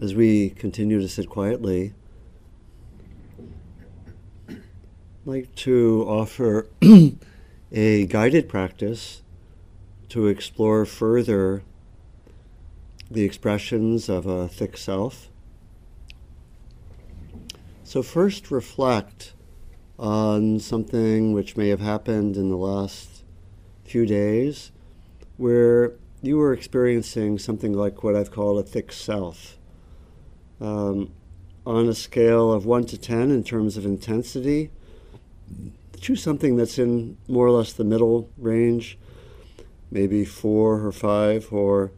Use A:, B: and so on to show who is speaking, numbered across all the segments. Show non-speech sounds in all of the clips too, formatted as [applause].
A: As we continue to sit quietly, I'd like to offer [clears throat] a guided practice to explore further the expressions of a thick self. So, first reflect on something which may have happened in the last few days where you were experiencing something like what I've called a thick self. Um, on a scale of 1 to 10 in terms of intensity, choose something that's in more or less the middle range, maybe 4 or 5 or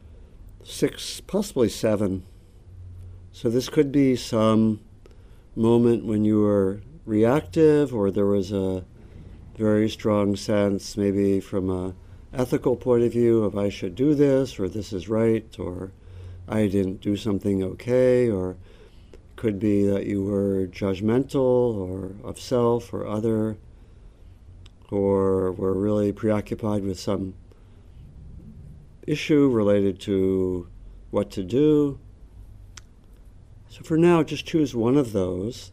A: 6, possibly 7. So this could be some moment when you were reactive or there was a very strong sense, maybe from a ethical point of view, of I should do this or this is right or I didn't do something okay or could be that you were judgmental or of self or other or were really preoccupied with some issue related to what to do. So for now, just choose one of those.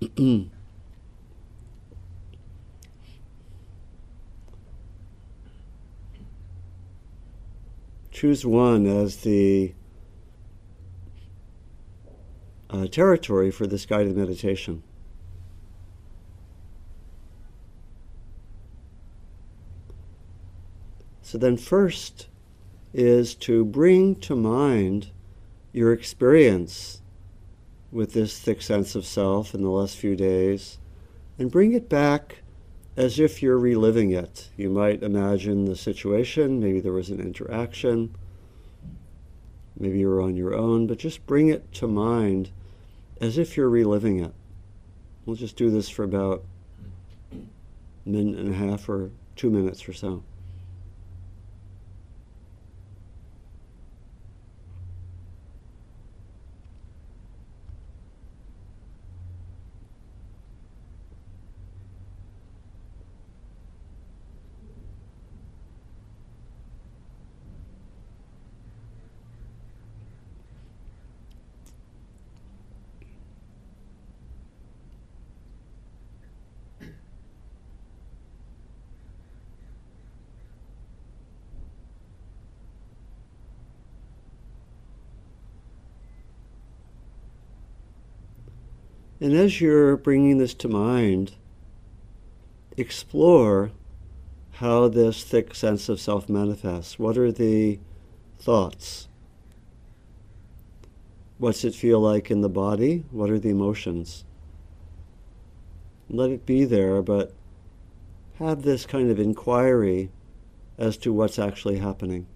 A: [clears throat] choose one as the uh, territory for this guided meditation. So then, first is to bring to mind your experience with this thick sense of self in the last few days and bring it back as if you're reliving it. You might imagine the situation, maybe there was an interaction, maybe you were on your own, but just bring it to mind as if you're reliving it. We'll just do this for about a minute and a half or two minutes or so. And as you're bringing this to mind, explore how this thick sense of self manifests. What are the thoughts? What's it feel like in the body? What are the emotions? Let it be there, but have this kind of inquiry as to what's actually happening.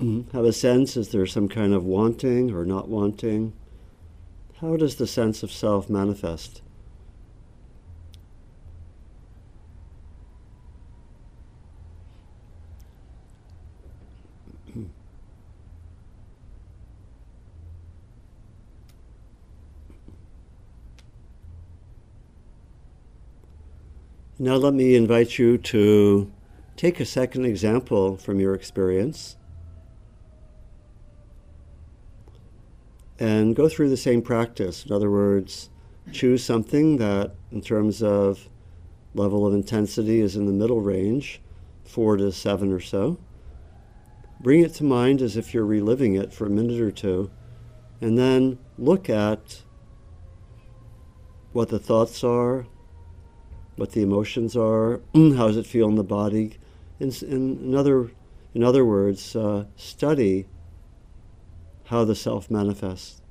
A: mm-hmm. have a sense? Is there some kind of wanting or not wanting? How does the sense of self manifest? Now, let me invite you to take a second example from your experience and go through the same practice. In other words, choose something that, in terms of level of intensity, is in the middle range, four to seven or so. Bring it to mind as if you're reliving it for a minute or two, and then look at what the thoughts are, what the emotions are, [clears throat] how does it feel in the body. In, in, other, in other words, uh, study how the self manifests.